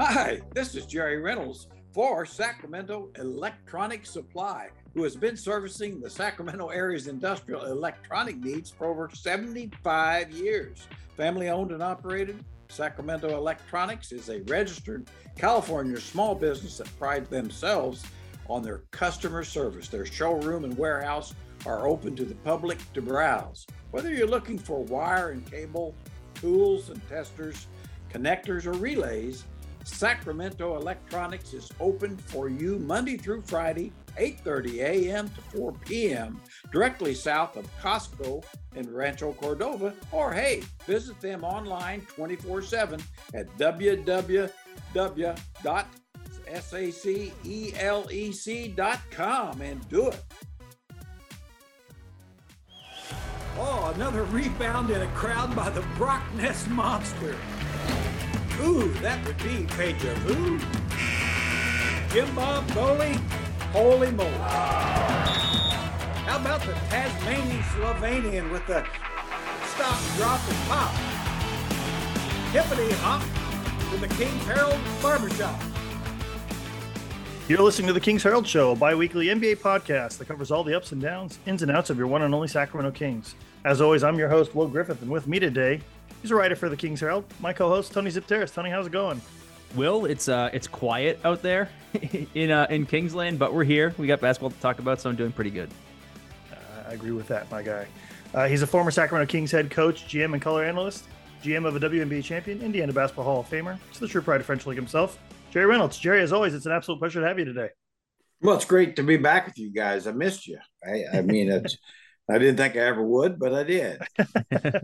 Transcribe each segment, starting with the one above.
Hi, this is Jerry Reynolds for Sacramento Electronic Supply, who has been servicing the Sacramento area's industrial electronic needs for over 75 years. Family owned and operated, Sacramento Electronics is a registered California small business that prides themselves on their customer service. Their showroom and warehouse are open to the public to browse. Whether you're looking for wire and cable, tools and testers, connectors, or relays, Sacramento Electronics is open for you Monday through Friday, 8:30 a.m. to 4 p.m. directly south of Costco in Rancho Cordova or hey, visit them online 24/7 at www.sacelec.com and do it. Oh, another rebound in a crowd by the Brock Nest Monster. Ooh, that would be deja vu. Jim Bob Foley, holy moly. How about the Tasmanian Slovenian with the stop, drop, and pop? Hippity hop to the King's Herald Barbershop. You're listening to the Kings Herald Show, a bi-weekly NBA podcast that covers all the ups and downs, ins and outs of your one and only Sacramento Kings. As always, I'm your host, Will Griffith, and with me today, he's a writer for the Kings Herald, my co-host, Tony Xypteras. Tony, how's it going? Will, it's uh, it's quiet out there in uh, in Kingsland, but we're here. We got basketball to talk about, so I'm doing pretty good. Uh, I agree with that, my guy. Uh, he's a former Sacramento Kings head coach, GM, and color analyst, GM of a WNBA champion, Indiana Basketball Hall of Famer. It's the true pride of French Lick himself, Jerry Reynolds. Jerry, as always, it's an absolute pleasure to have you today. Well, it's great to be back with you guys. I missed you. I, I mean, it's, I didn't think I ever would, but I did.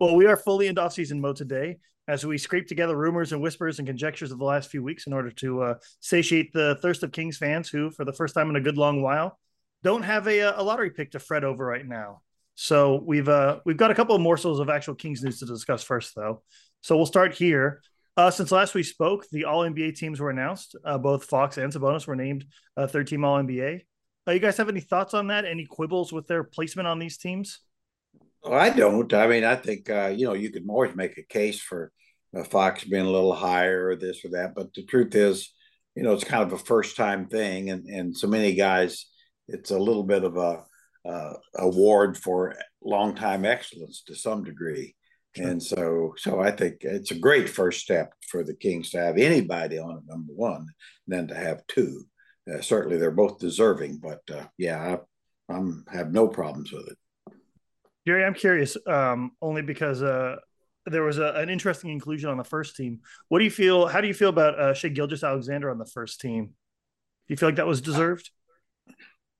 well, we are fully in off-season mode today as we scrape together rumors and whispers and conjectures of the last few weeks in order to uh, satiate the thirst of Kings fans who, for the first time in a good long while, don't have a, a lottery pick to fret over right now. So we've uh, we've got a couple of morsels of actual Kings news to discuss first, though. So we'll start here. Uh, since last we spoke, the All NBA teams were announced. Uh, both Fox and Sabonis were named uh, third team All NBA. Uh, you guys have any thoughts on that? Any quibbles with their placement on these teams? Well, I don't. I mean, I think uh, you know you can always make a case for uh, Fox being a little higher or this or that, but the truth is, you know, it's kind of a first time thing, and and so many guys, it's a little bit of a uh, award for long time excellence to some degree. Sure. And so, so I think it's a great first step for the Kings to have anybody on at number one, than to have two. Uh, certainly, they're both deserving, but uh, yeah, I I'm, have no problems with it. Jerry, I'm curious, um, only because uh, there was a, an interesting inclusion on the first team. What do you feel? How do you feel about uh, Shai Gilgeous-Alexander on the first team? Do you feel like that was deserved?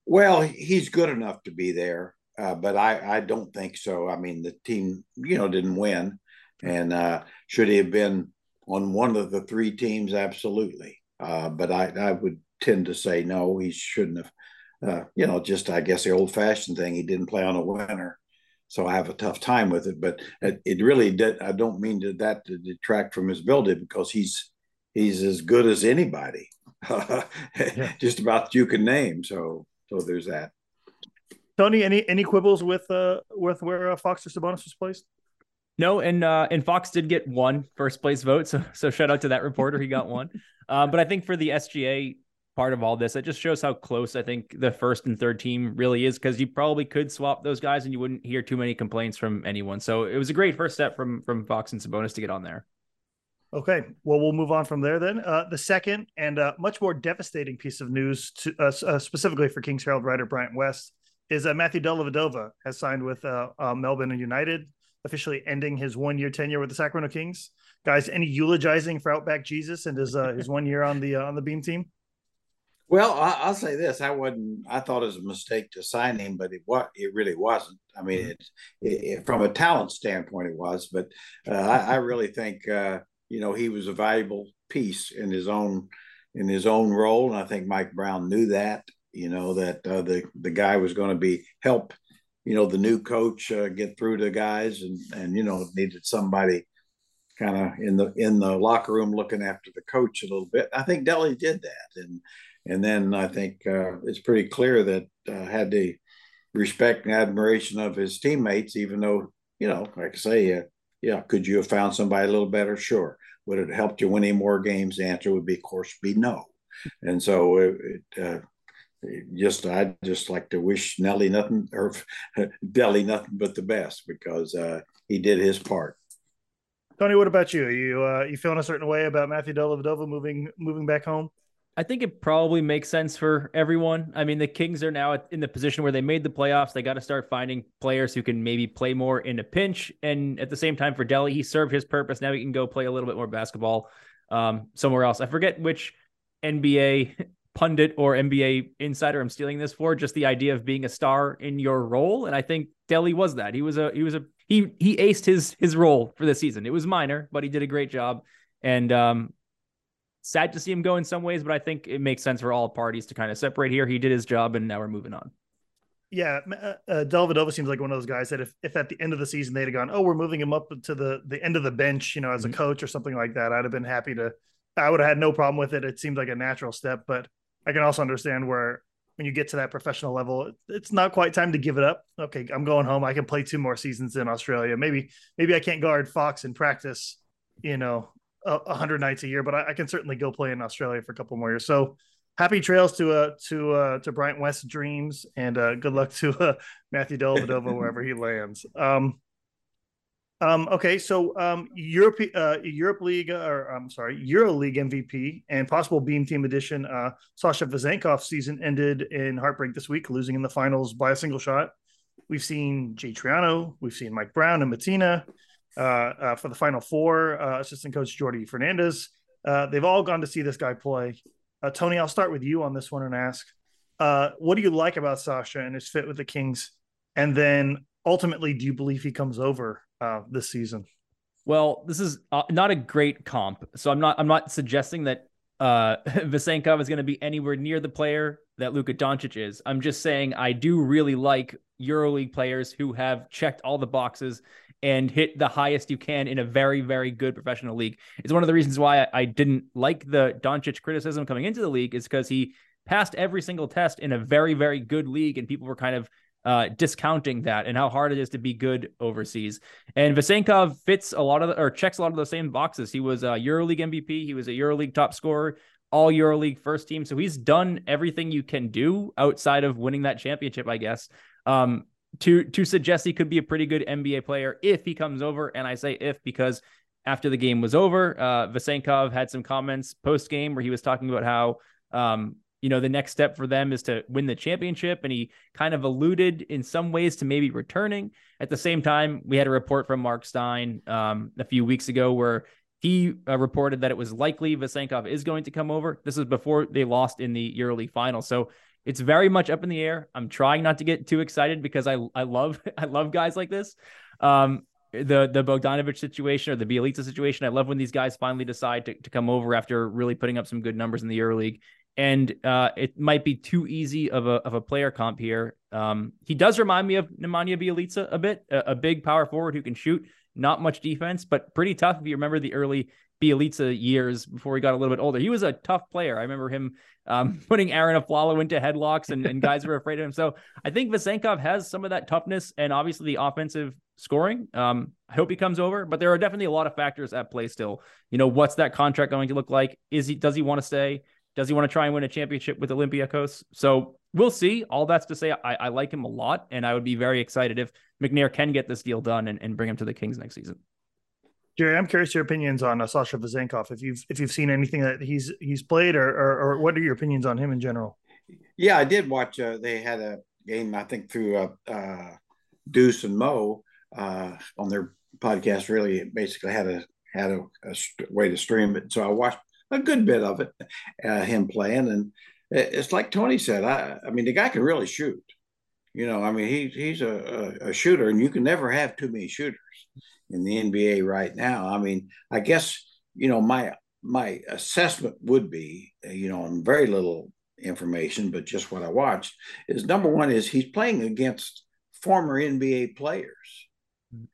Well, he's good enough to be there. Uh, but I, I don't think so. I mean, the team, you know, didn't win, and uh, should he have been on one of the three teams? Absolutely. Uh, but I, I would tend to say no, he shouldn't have. Uh, you know, just I guess the old-fashioned thing. He didn't play on a winner, so I have a tough time with it. But it, it really did. I don't mean to, that to detract from his ability because he's he's as good as anybody, yeah. just about you can name. So so there's that. Tony, any any quibbles with uh with where uh, Fox or Sabonis was placed? No, and uh, and Fox did get one first place vote, so so shout out to that reporter, he got one. Uh, but I think for the SGA part of all this, it just shows how close I think the first and third team really is because you probably could swap those guys and you wouldn't hear too many complaints from anyone. So it was a great first step from from Fox and Sabonis to get on there. Okay, well, we'll move on from there then. Uh, the second and uh, much more devastating piece of news, to, uh, uh specifically for Kings Herald writer Bryant West, is uh, Matthew Dellavedova has signed with uh, uh, Melbourne United, officially ending his one year tenure with the Sacramento Kings. Guys, any eulogizing for Outback Jesus and his uh, his one year on the uh, on the Beam team? Well, I, will say this: I wasn't. I thought it was a mistake to sign him, but it what it really wasn't. I mean, it, it, from a talent standpoint, it was. But uh, I, I, really think uh, you know he was a valuable piece in his own in his own role, and I think Mike Brown knew that you know that uh, the the guy was going to be help you know the new coach uh, get through to guys and and you know needed somebody kind of in the in the locker room looking after the coach a little bit i think Delly did that and and then i think uh, it's pretty clear that uh, had the respect and admiration of his teammates even though you know like i say uh, yeah, could you have found somebody a little better? Sure. Would it helped you win any more games? The answer would be, of course, be no. And so it, it uh, just I just like to wish Nelly nothing or Delly nothing but the best because uh, he did his part. Tony, what about you? Are you uh, you feeling a certain way about Matthew Dellavedova moving moving back home? I think it probably makes sense for everyone. I mean, the Kings are now in the position where they made the playoffs. They got to start finding players who can maybe play more in a pinch. And at the same time, for Delly, he served his purpose. Now he can go play a little bit more basketball um, somewhere else. I forget which NBA pundit or NBA insider I'm stealing this for. Just the idea of being a star in your role, and I think Delly was that. He was a he was a he he aced his his role for the season. It was minor, but he did a great job. And um, sad to see him go in some ways, but I think it makes sense for all parties to kind of separate here. He did his job, and now we're moving on. Yeah, uh, uh Dellavedova seems like one of those guys that if, if at the end of the season they'd have gone, oh, we're moving him up to the the end of the bench, you know, as a mm-hmm. coach or something like that, I'd have been happy to. I would have had no problem with it. It seemed like a natural step, but I can also understand where when you get to that professional level, it's not quite time to give it up. Okay, I'm going home. I can play two more seasons in Australia. Maybe maybe I can't guard Fox in practice, you know, a hundred nights a year, but I, I, can certainly go play in Australia for a couple more years. So happy trails to uh to uh to Bryant West dreams and uh good luck to uh Matthew Dellavedova wherever he lands. Um um, okay, so um, Europe, uh, Europe League, or I'm sorry, Euro League MVP and possible Beam Team edition. Uh, Sasha Vezenkov's season ended in heartbreak this week, losing in the finals by a single shot. We've seen Jay Triano, we've seen Mike Brown and Matina for the final four. Uh, assistant coach Jordi Fernandez. Uh, they've all gone to see this guy play. Uh, Tony, I'll start with you on this one and ask, uh, what do you like about Sasha and his fit with the Kings? And then ultimately, do you believe he comes over uh, this season? Well, this is uh, not a great comp, so I'm not I'm not suggesting that uh, Vezenkov is going to be anywhere near the player that Luka Doncic is. I'm just saying I do really like EuroLeague players who have checked all the boxes and hit the highest you can in a very, very good professional league. It's one of the reasons why I, didn't like the Doncic criticism coming into the league is because he passed every single test in a very, very good league, and people were kind of uh, discounting that and how hard it is to be good overseas. And Vezenkov fits a lot of the, or checks a lot of the same boxes. He was a EuroLeague MVP. He was a EuroLeague top scorer, all EuroLeague first team. So he's done everything you can do outside of winning that championship, I guess. Um, to to suggest he could be a pretty good NBA player if he comes over, and I say if because after the game was over, uh, Vezenkov had some comments post game where he was talking about how um, you know, the next step for them is to win the championship. And he kind of alluded in some ways to maybe returning. At the same time, we had a report from Mark Stein um, a few weeks ago where he uh, reported that it was likely Vezenkov is going to come over. This is before they lost in the EuroLeague final. So it's very much up in the air. I'm trying not to get too excited because I I love I love guys like this. Um, the the Bogdanovich situation or the Bjelica situation. I love when these guys finally decide to, to come over after really putting up some good numbers in the EuroLeague and uh, it might be too easy of a of a player comp here. Um, he does remind me of Nemanja Bjelica a bit, a, a, big power forward who can shoot, not much defense, but pretty tough. If you remember the early Bjelica years before he got a little bit older, he was a tough player. I remember him um, putting Arron Afflalo into headlocks, and, and guys were afraid of him. So I think Vezenkov has some of that toughness and obviously the offensive scoring. Um, I hope he comes over, but there are definitely a lot of factors at play still. You know, what's that contract going to look like? Is he does he want to stay? Does he want to try and win a championship with Olympiacos? So we'll see. All that's to say, I, I like him a lot, and I would be very excited if McNair can get this deal done and, and bring him to the Kings next season. Jerry, I'm curious your opinions on uh, Sasha Vezenkov. If you've if you've seen anything that he's he's played, or, or, or what are your opinions on him in general? Yeah, I did watch. Uh, they had a game, I think, through uh, uh, Deuce and Mo uh, on their podcast. Really, basically had a had a, a, way to stream it. So I watched a good bit of it, uh, him playing. And it's like Tony said, I, I mean, the guy can really shoot. You know, I mean, he, he's a, a, shooter, and you can never have too many shooters in the NBA right now. I mean, I guess, you know, my my assessment would be, you know, on very little information, but just what I watched is number one is he's playing against former NBA players.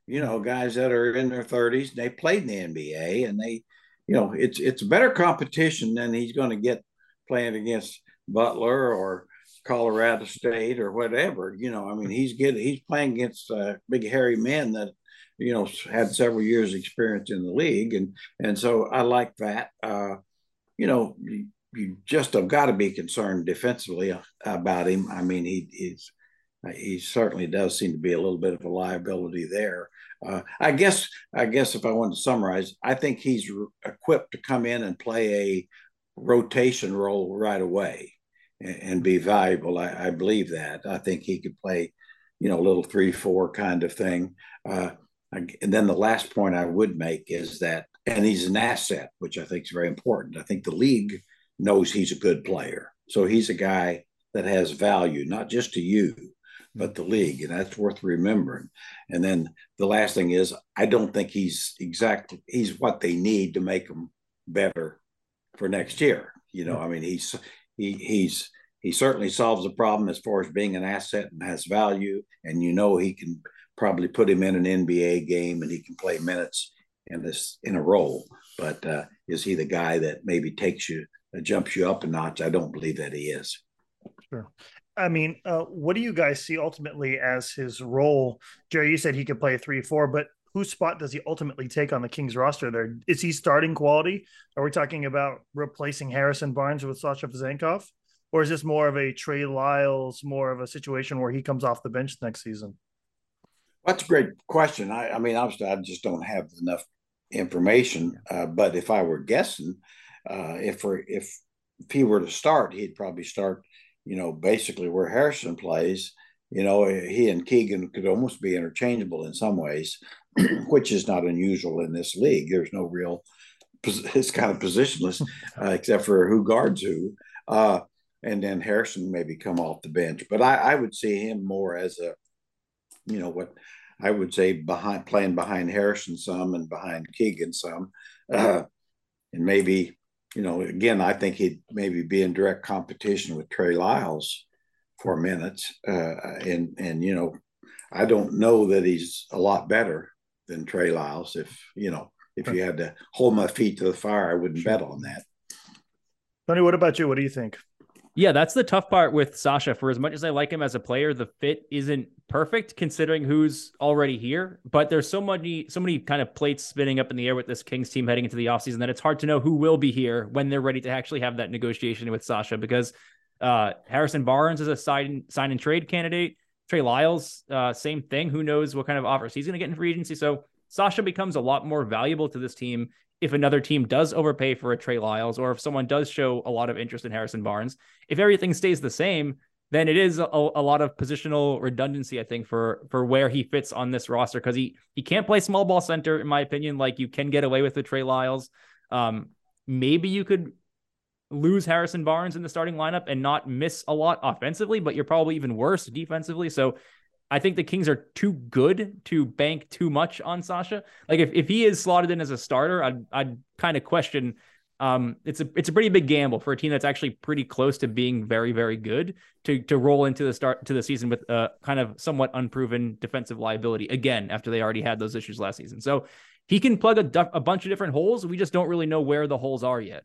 You know, guys that are in their 30s, they played in the NBA and they you know, it's it's better competition than he's going to get playing against Butler or Colorado State or whatever. You know, I mean, he's getting he's playing against uh, big hairy men that you know, had several years experience in the league. And, and so I like that. Uh, you know, you, you just have got to be concerned defensively about him. I mean, he, he's, he certainly does seem to be a little bit of a liability there. Uh, I guess I guess if I want to summarize, I think he's re- equipped to come in and play a rotation role right away and, and be valuable. I, I, believe that. I think he could play, you know, a little three four kind of thing. Uh, and then the last point I would make is that, and he's an asset, which I think is very important. I think the league knows he's a good player, so he's a guy that has value not just to you but the league, and that's worth remembering. And then the last thing is, I don't think he's exactly he's what they need to make them better for next year. You know, I mean, he's he he's he certainly solves the problem as far as being an asset and has value, and you know he can probably put him in an NBA game and he can play minutes in this in a role. But uh, is he the guy that maybe takes you uh, jumps you up a notch? I don't believe that he is. Sure. I mean, uh, what do you guys see ultimately as his role? Jerry, you said he could play three four, but whose spot does he ultimately take on the Kings roster? There is he starting quality? Are we talking about replacing Harrison Barnes with Sasha Vezenkov, or is this more of a Trey Lyles, more of a situation where he comes off the bench next season? That's a great question. I, I mean, obviously, I just don't have enough information. Uh, but if I were guessing, uh, if for if if he were to start, he'd probably start you know, basically where Harrison plays, you know, he and Keegan could almost be interchangeable in some ways, which is not unusual in this league. There's no real, it's kind of positionless, uh, except for who guards who. Uh, and then Harrison maybe come off the bench. But I, I would see him more as a, you know, what I would say behind playing behind Harrison some and behind Keegan some. Uh, and maybe you know, again, I think he'd maybe be in direct competition with Trey Lyles for minutes. Uh, and, and, you know, I don't know that he's a lot better than Trey Lyles. If, you know, if you had to hold my feet to the fire, I wouldn't bet on that. Tony, what about you? What do you think? Yeah, that's the tough part with Sasha. For as much as I like him as a player, the fit isn't perfect considering who's already here. But there's so many, so many kind of plates spinning up in the air with this Kings team heading into the offseason that it's hard to know who will be here when they're ready to actually have that negotiation with Sasha because uh, Harrison Barnes is a sign, sign and trade candidate. Trey Lyles, uh, same thing. Who knows what kind of offers he's going to get in free agency? So Sasha becomes a lot more valuable to this team if another team does overpay for a Trey Lyles or if someone does show a lot of interest in Harrison Barnes. If everything stays the same, then it is a, a lot of positional redundancy, I think, for for where he fits on this roster because he he can't play small ball center, in my opinion. Like you can get away with the Trey Lyles. Um, maybe you could lose Harrison Barnes in the starting lineup and not miss a lot offensively, but you're probably even worse defensively. So I think the Kings are too good to bank too much on Sasha. Like if, if he is slotted in as a starter, I'd I'd kind of question. Um, it's a it's a pretty big gamble for a team that's actually pretty close to being very very good to to roll into the start to the season with a kind of somewhat unproven defensive liability again after they already had those issues last season. So he can plug a, a bunch of different holes. We just don't really know where the holes are yet.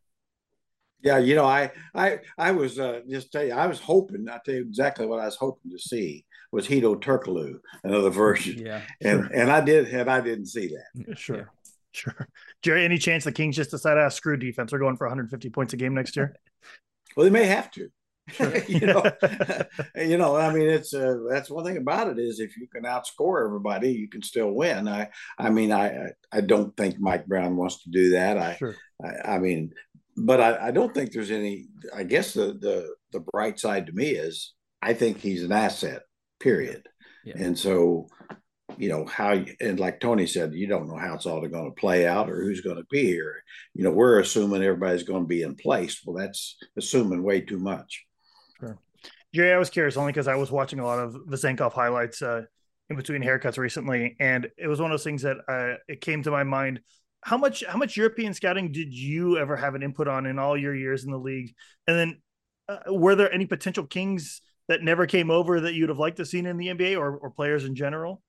Yeah, you know, I I I was uh, just tell you, I was hoping. I'll tell you exactly what I was hoping to see was Hedo Turkoglu, another version. Yeah, and sure. and I did, and I didn't see that. Sure, yeah. sure. Jerry, any chance the Kings just decide, ah, screw defense, we're going for 150 points a game next year? well, they may have to. Sure. you know, you know. I mean, it's uh, that's one thing about it is if you can outscore everybody, you can still win. I, I mean, I, I don't think Mike Brown wants to do that. I, sure. I, I mean, but I, I, don't think there's any. I guess the the the bright side to me is I think he's an asset. Period. Yeah. And so, you know how and like Tony said, you don't know how it's all going to play out or who's going to be here. You know, we're assuming everybody's going to be in place. Well, that's assuming way too much. Sure. Jerry, I was curious only because I was watching a lot of Vezenkov highlights uh, in between haircuts recently, and it was one of those things that uh, it came to my mind how much how much European scouting did you ever have an input on in all your years in the league? And then uh, were there any potential Kings that never came over that you'd have liked to seen in the NBA or, or players in general?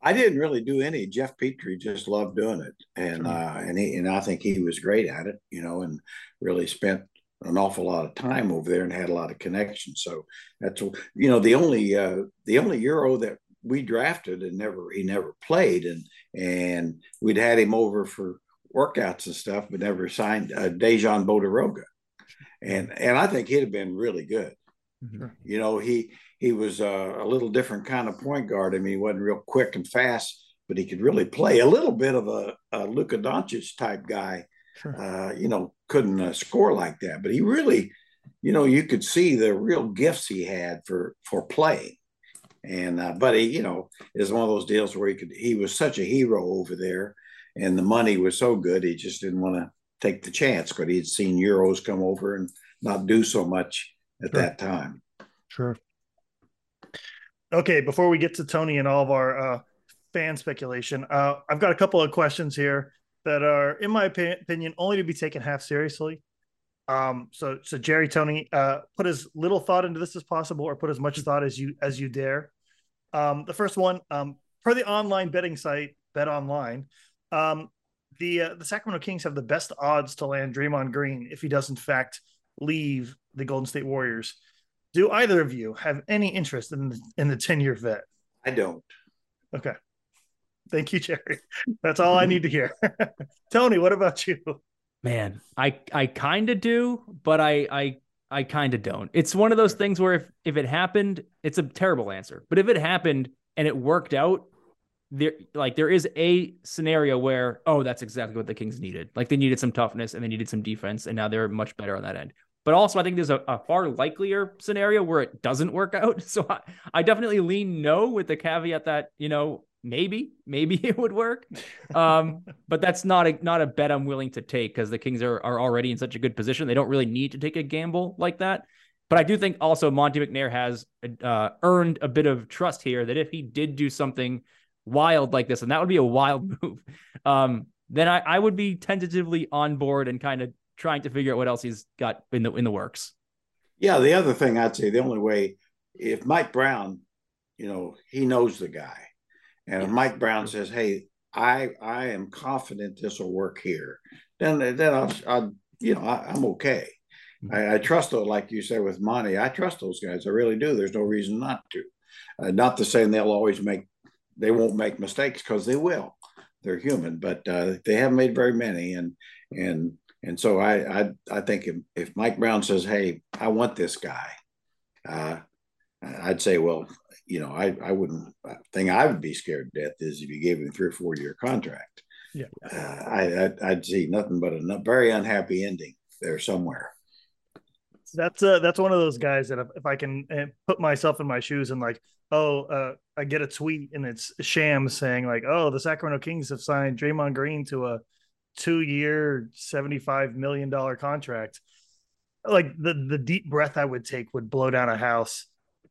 I didn't really do any. Geoff Petrie just loved doing it, and sure. uh, and he, and I think he was great at it, you know, and really spent an awful lot of time over there and had a lot of connections. So that's you know the only uh, the only Euro that we drafted and never he never played, and and we'd had him over for workouts and stuff, but never signed uh, Dejan Bodiroga, and and I think he'd have been really good. Mm-hmm. You know, he he was a, a, little different kind of point guard. I mean, he wasn't real quick and fast, but he could really play. A little bit of a, a Luka Doncic type guy. Sure. Uh, you know, couldn't uh, score like that, but he really, you know, you could see the real gifts he had for for playing. And uh, but he, you know, is one of those deals where he could. He was such a hero over there, and the money was so good, he just didn't want to take the chance because he'd seen Euros come over and not do so much at sure. that time. Sure. Okay, before we get to Tony and all of our uh, fan speculation, uh, I've got a couple of questions here that are, in my opinion, only to be taken half seriously. Um, so, so Jerry, Tony, uh, put as little thought into this as possible, or put as much thought as you as you dare. Um, the first one, um, per the online betting site Bet Online, um, the uh, the Sacramento Kings have the best odds to land Draymond Green if he does in fact leave the Golden State Warriors. Do either of you have any interest in the, in the 10 year vet? I don't. Okay. Thank you, Jerry. That's all I need to hear. Tony, what about you? Man, I I kind of do, but I I I kind of don't. It's one of those things where if if it happened, it's a terrible answer. But if it happened and it worked out, there like there is a scenario where oh, that's exactly what the Kings needed. Like they needed some toughness and they needed some defense, and now they're much better on that end. But also, I think there's a, a far likelier scenario where it doesn't work out. So I, I definitely lean no with the caveat that, you know, maybe, maybe it would work. Um, but that's not a not a bet I'm willing to take because the Kings are are already in such a good position. They don't really need to take a gamble like that. But I do think also Monte McNair has uh, earned a bit of trust here that if he did do something wild like this, and that would be a wild move, um, then I, I would be tentatively on board and kind of trying to figure out what else he's got in the in the works. Yeah, the other thing I'd say, the only way, if Mike Brown, you know, he knows the guy, and if Mike Brown says, "Hey, I I am confident this will work here," then then I'll, i you know I, am okay. Mm-hmm. I, I, trust those, like you said with Monte. I trust those guys. I really do. There's no reason not to. Uh, not to say they'll always make, they won't make mistakes because they will. They're human, but uh, they haven't made very many, and and and so I I, I think if, if Mike Brown says, "Hey, I want this guy," uh, I'd say, well, you know, I I wouldn't. Uh, thing I would be scared to death is if you gave him three or four year contract. Yeah, uh, I I'd, I'd, see nothing but a very unhappy ending there somewhere. That's uh that's one of those guys that if, if I can uh, put myself in my shoes and like, oh, uh, I get a tweet and it's Shams saying like, oh, the Sacramento Kings have signed Draymond Green to a two year, $75 million contract. Like the, the deep breath I would take would blow down a house.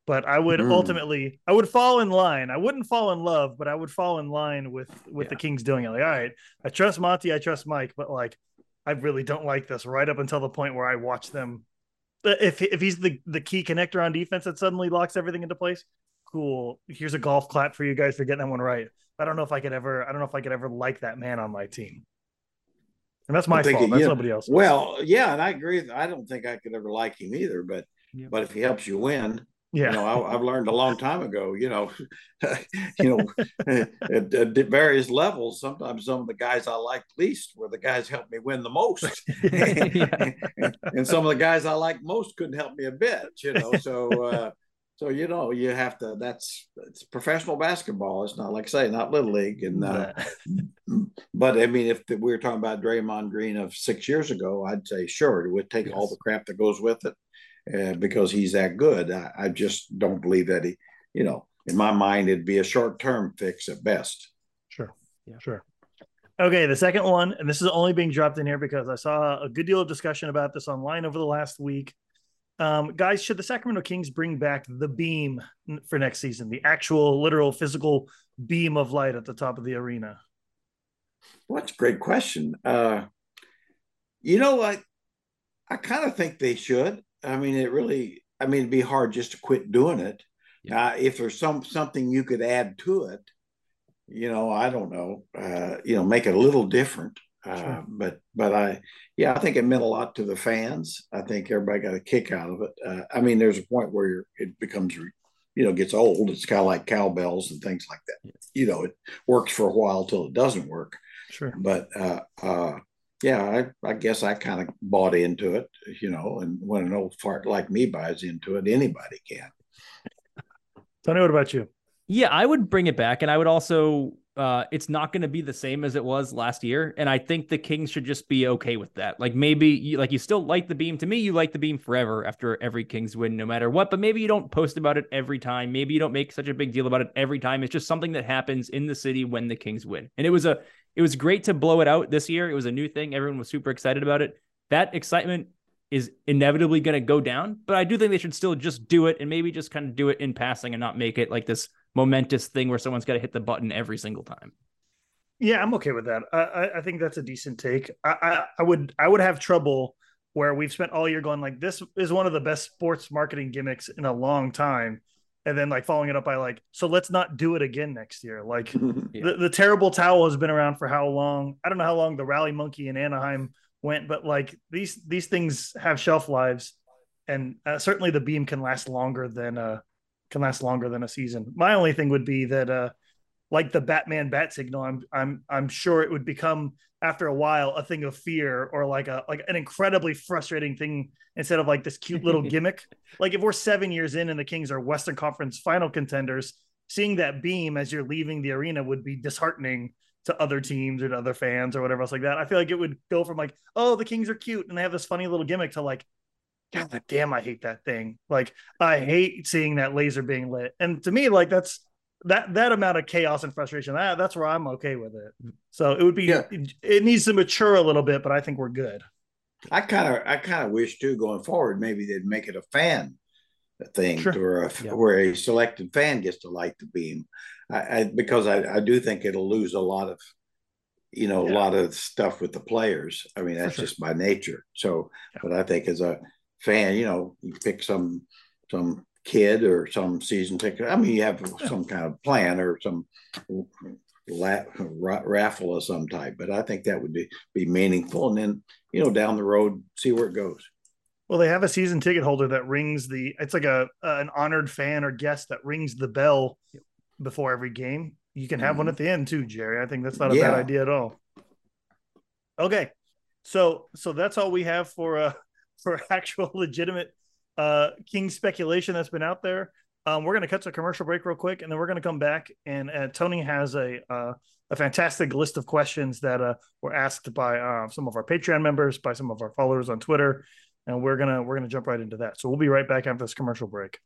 But I would mm. ultimately, I would fall in line. I wouldn't fall in love, but I would fall in line with with yeah. the Kings doing it. Like, all right, I trust Monte, I trust Mike, but like, I really don't like this. Right up until the point where I watch them. If if he's the the key connector on defense that suddenly locks everything into place, cool. Here's a golf clap for you guys for getting that one right. I don't know if I could ever. I don't know if I could ever like that man on my team. And that's my fault. That's know, nobody else. Well, yeah, and I agree. I don't think I could ever like him either. But yeah. but if he helps you win, yeah. You know, I, have learned a long time ago. You know, you know, at, at, various levels. Sometimes some of the guys I liked least were the guys helped me win the most, and, and, some of the guys I liked most couldn't help me a bit. You know, so uh, so you know you have to. That's it's professional basketball. It's not like I say not little league. And uh, but I mean, if the, we were talking about Draymond Green of six years ago, I'd say sure it would take yes. all the crap that goes with it uh, because he's that good. I, I just don't believe that he. You know, in my mind, it'd be a short term fix at best. Sure. Yeah. Sure. Okay, the second one, and this is only being dropped in here because I saw a good deal of discussion about this online over the last week. Um, guys, should the Sacramento Kings bring back the beam for next season, the actual, literal, physical beam of light at the top of the arena? Well, that's a great question. Uh, you know, I I kind of think they should. I mean, it really. I mean, it'd be hard just to quit doing it. Yeah. Uh, if there's some something you could add to it, you know, I don't know. Uh, you know, make it a little different. Uh, but but I yeah I think it meant a lot to the fans. I think everybody got a kick out of it. Uh, I mean, there's a point where it becomes you know gets old. It's kind of like cowbells and things like that. You know, it works for a while till it doesn't work. Sure. But uh, uh, yeah, I, I guess I kind of bought into it, you know, and when an old fart like me buys into it, anybody can. Tony, what about you? Yeah, I would bring it back, and I would also. Uh, it's not going to be the same as it was last year, and I think the Kings should just be okay with that. Like maybe, you, like you still like the beam. To me, you like the beam forever after every Kings win, no matter what. But maybe you don't post about it every time. Maybe you don't make such a big deal about it every time. It's just something that happens in the city when the Kings win. And it was a, it was great to blow it out this year. It was a new thing. Everyone was super excited about it. That excitement is inevitably going to go down, but I do think they should still just do it and maybe just kind of do it in passing and not make it like this momentous thing where someone's got to hit the button every single time. Yeah, I'm okay with that. I, I think that's a decent take. I, I, I would I would have trouble where we've spent all year going like this is one of the best sports marketing gimmicks in a long time, and then like following it up by like so let's not do it again next year. Like yeah. the, the terrible towel has been around for how long? I don't know how long the rally monkey in Anaheim went, but like these these things have shelf lives, and uh, certainly the beam can last longer than uh can last longer than a season. My only thing would be that uh like the Batman bat signal, I'm I'm I'm sure it would become after a while a thing of fear or like a like an incredibly frustrating thing instead of like this cute little gimmick. Like if we're seven years in and the Kings are Western Conference final contenders, seeing that beam as you're leaving the arena would be disheartening to other teams or to other fans or whatever else like that. I feel like it would go from like, oh, the Kings are cute and they have this funny little gimmick to like, God damn, I hate that thing. Like I hate seeing that laser being lit. And to me, like that's that that amount of chaos and frustration. That that's where I'm okay with it. So it would be yeah. it, it needs to mature a little bit, but I think we're good. I kind of I kind of wish too going forward maybe they'd make it a fan thing sure. where a, yeah. where a selected fan gets to light the beam. I, I because I, I do think it'll lose a lot of you know yeah. a lot of stuff with the players. I mean that's sure. just by nature. So, yeah. but I think as a fan, you know, you pick some some kid or some season ticket. I mean, you have some kind of plan or some la- raffle of some type. But I think that would be be meaningful, and then you know down the road see where it goes. Well, they have a season ticket holder that rings the. It's like a an honored fan or guest that rings the bell before every game. You can have mm-hmm. one at the end too, Jerry. I think that's not a yeah. bad idea at all. Okay, so so that's all we have for uh for actual legitimate uh king speculation that's been out there. Um, we're going to cut to a commercial break real quick, and then we're going to come back. And uh, Tony has a uh, a fantastic list of questions that uh, were asked by uh, some of our Patreon members, by some of our followers on Twitter, and we're gonna we're gonna jump right into that. So we'll be right back after this commercial break.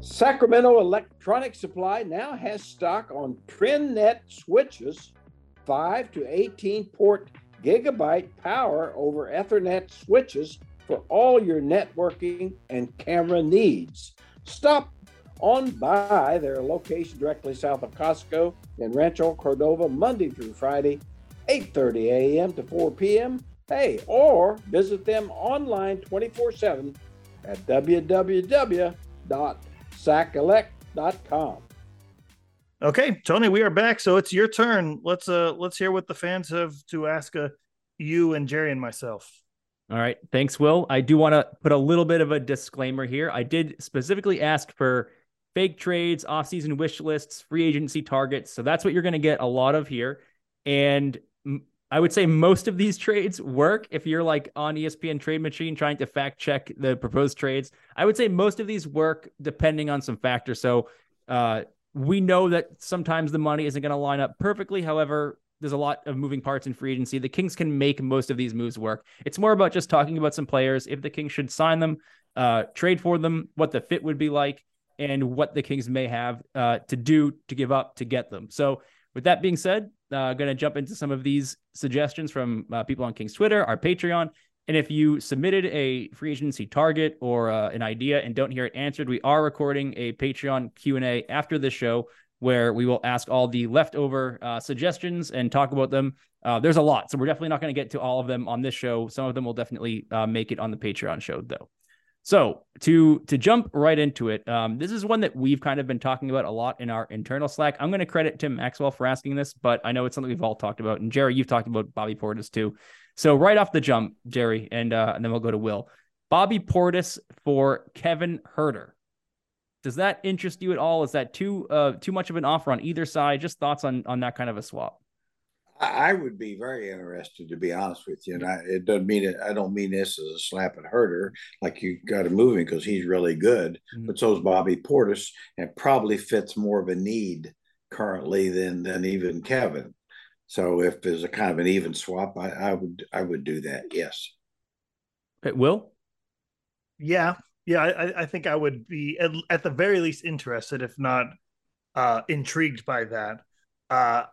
Sacramento Electronic Supply now has stock on TrendNet switches, 5 to 18 port gigabyte power over Ethernet switches for all your networking and camera needs. Stop on by their location directly south of Costco in Rancho Cordova Monday through Friday, 8:30 a.m. to 4 p.m. Hey, or visit them online 24/7 at www sacelec.com. Okay, Tony, we are back. So it's your turn. Let's uh let's hear what the fans have to ask uh, you and Jerry and myself. All right. Thanks, Will. I do want to put a little bit of a disclaimer here. I did specifically ask for fake trades, off-season wish lists, free agency targets. So that's what you're going to get a lot of here. And I would say most of these trades work if you're like on ESPN Trade Machine trying to fact check the proposed trades. I would say most of these work depending on some factors. So uh, we know that sometimes the money isn't going to line up perfectly. However, there's a lot of moving parts in free agency. The Kings can make most of these moves work. It's more about just talking about some players, if the Kings should sign them, uh, trade for them, what the fit would be like, and what the Kings may have uh, to do to give up to get them. So, with that being said, uh, going to jump into some of these suggestions from uh, people on King's Twitter, our Patreon. And if you submitted a free agency target or uh, an idea and don't hear it answered, we are recording a Patreon Q&A after this show where we will ask all the leftover uh, suggestions and talk about them. Uh, there's a lot, so we're definitely not going to get to all of them on this show. Some of them will definitely uh, make it on the Patreon show, though. So to to jump right into it, um, this is one that we've kind of been talking about a lot in our internal Slack. I'm going to credit Tim Maxwell for asking this, but I know it's something we've all talked about. And Jerry, you've talked about Bobby Portis too. So right off the jump, Jerry, and uh, and then we'll go to Will. Bobby Portis for Kevin Huerter. Does that interest you at all? Is that too uh, too much of an offer on either side? Just thoughts on on that kind of a swap. I would be very interested, to be honest with you. And I, it doesn't mean it. I don't mean this as a slap at Huerter, like you got to move him because he's really good. Mm-hmm. But so is Bobby Portis, and probably fits more of a need currently than than even Kevin. So if there's a kind of an even swap, I, I would I would do that. Yes. It will. Yeah, yeah. I, I think I would be at, at the very least interested, if not uh, intrigued by that. Uh,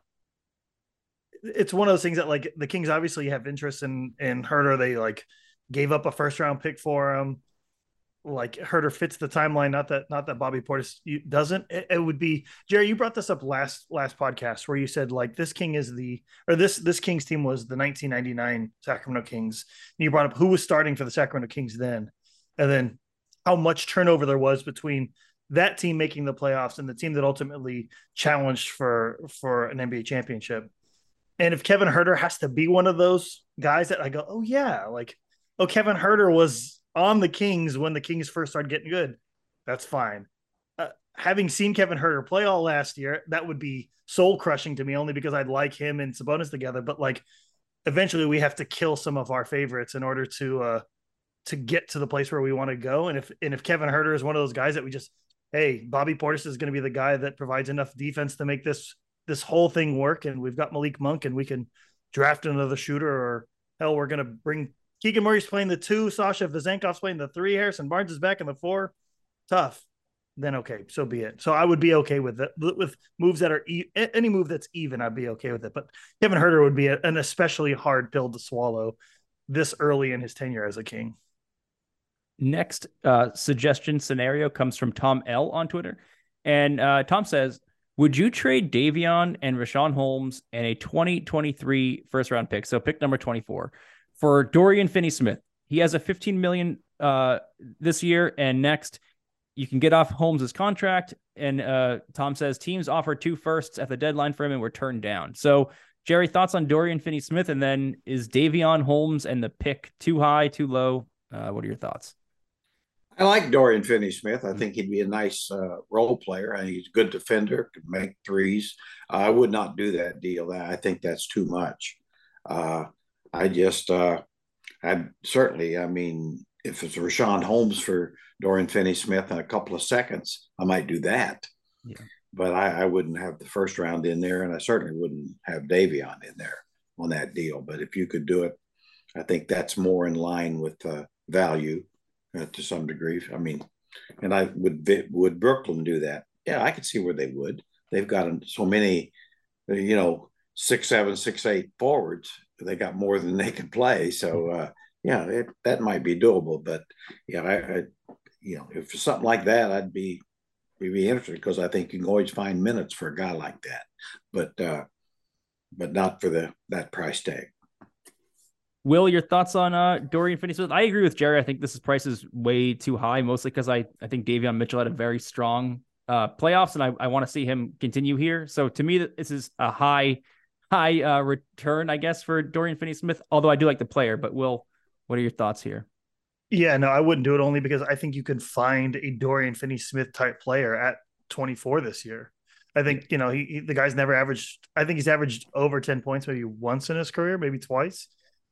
it's one of those things that like the Kings obviously have interest in in Huerter. They like gave up a first round pick for him like Huerter fits the timeline. Not that not that Bobby Portis doesn't. It, it, would be Jerry. You brought this up last last podcast where you said like this King is the or this this Kings team was the 1999 Sacramento Kings. And you brought up who was starting for the Sacramento Kings then, and then how much turnover there was between that team making the playoffs and the team that ultimately challenged for for an NBA championship. And if Kevin Huerter has to be one of those guys that I go, oh yeah, like oh Kevin Huerter was on the Kings when the Kings first started getting good, that's fine. Uh, having seen Kevin Huerter play all last year, that would be soul crushing to me only because I'd like him and Sabonis together. But like, eventually, we have to kill some of our favorites in order to uh to get to the place where we want to go. And if and if Kevin Huerter is one of those guys that we just, hey, Bobby Portis is going to be the guy that provides enough defense to make this this whole thing work, and we've got Malik Monk, and we can draft another shooter, or hell, we're going to bring Keegan Murray's playing the two. Sasha Vezenkov's playing the three. Harrison Barnes is back in the four. Tough. Then okay, so be it. So I would be okay with it with moves that are e- any move that's even. I'd be okay with it. But Kevin Huerter would be a, an especially hard pill to swallow this early in his tenure as a king. Next uh, suggestion scenario comes from Tom L on Twitter, and uh, Tom says, "Would you trade Davion and Richaun Holmes and a 2023 first round pick? So pick number 24." For Dorian Finney-Smith. He has a 15 million uh, this year and next. You can get off Holmes's contract, and uh, Tom says teams offered two firsts at the deadline for him and were turned down. So, Jerry, thoughts on Dorian Finney-Smith, and then is Davion Holmes and the pick too high, too low? Uh, what are your thoughts? I like Dorian Finney-Smith. I think he'd be a nice uh, role player. I he's a good defender, could make threes. I would not do that deal. I think that's too much. Uh, I just, uh, I certainly, I mean, if it's Richaun Holmes for Dorian Finney Smith in a couple of seconds, I might do that. Yeah. But I, I, wouldn't have the first round in there, and I certainly wouldn't have Davion in there on that deal. But if you could do it, I think that's more in line with uh, value uh, to some degree. I mean, and I would would Brooklyn do that? Yeah, I could see where they would. They've got so many, you know, six seven, six eight forwards they got more than they could play. So uh, yeah, it, that might be doable. But yeah, I, I, you know, if something like that, I'd be be interested because I think you can always find minutes for a guy like that. But uh, but not for the that price tag. Will, your thoughts on uh, Dorian Finney-Smith? I agree with Jerry. I think this is price is way too high, mostly because I, I think Davion Mitchell had a very strong uh, playoffs, and I, I want to see him continue here. So to me, this is a high high uh, return, I guess, for Dorian Finney Smith. Although I do like the player, but Will, what are your thoughts here? Yeah, no, I wouldn't do it only because I think you can find a Dorian Finney Smith type player at 24 this year. I think, you know, he, he, the guy's never averaged, I think he's averaged over 10 points maybe once in his career, maybe twice.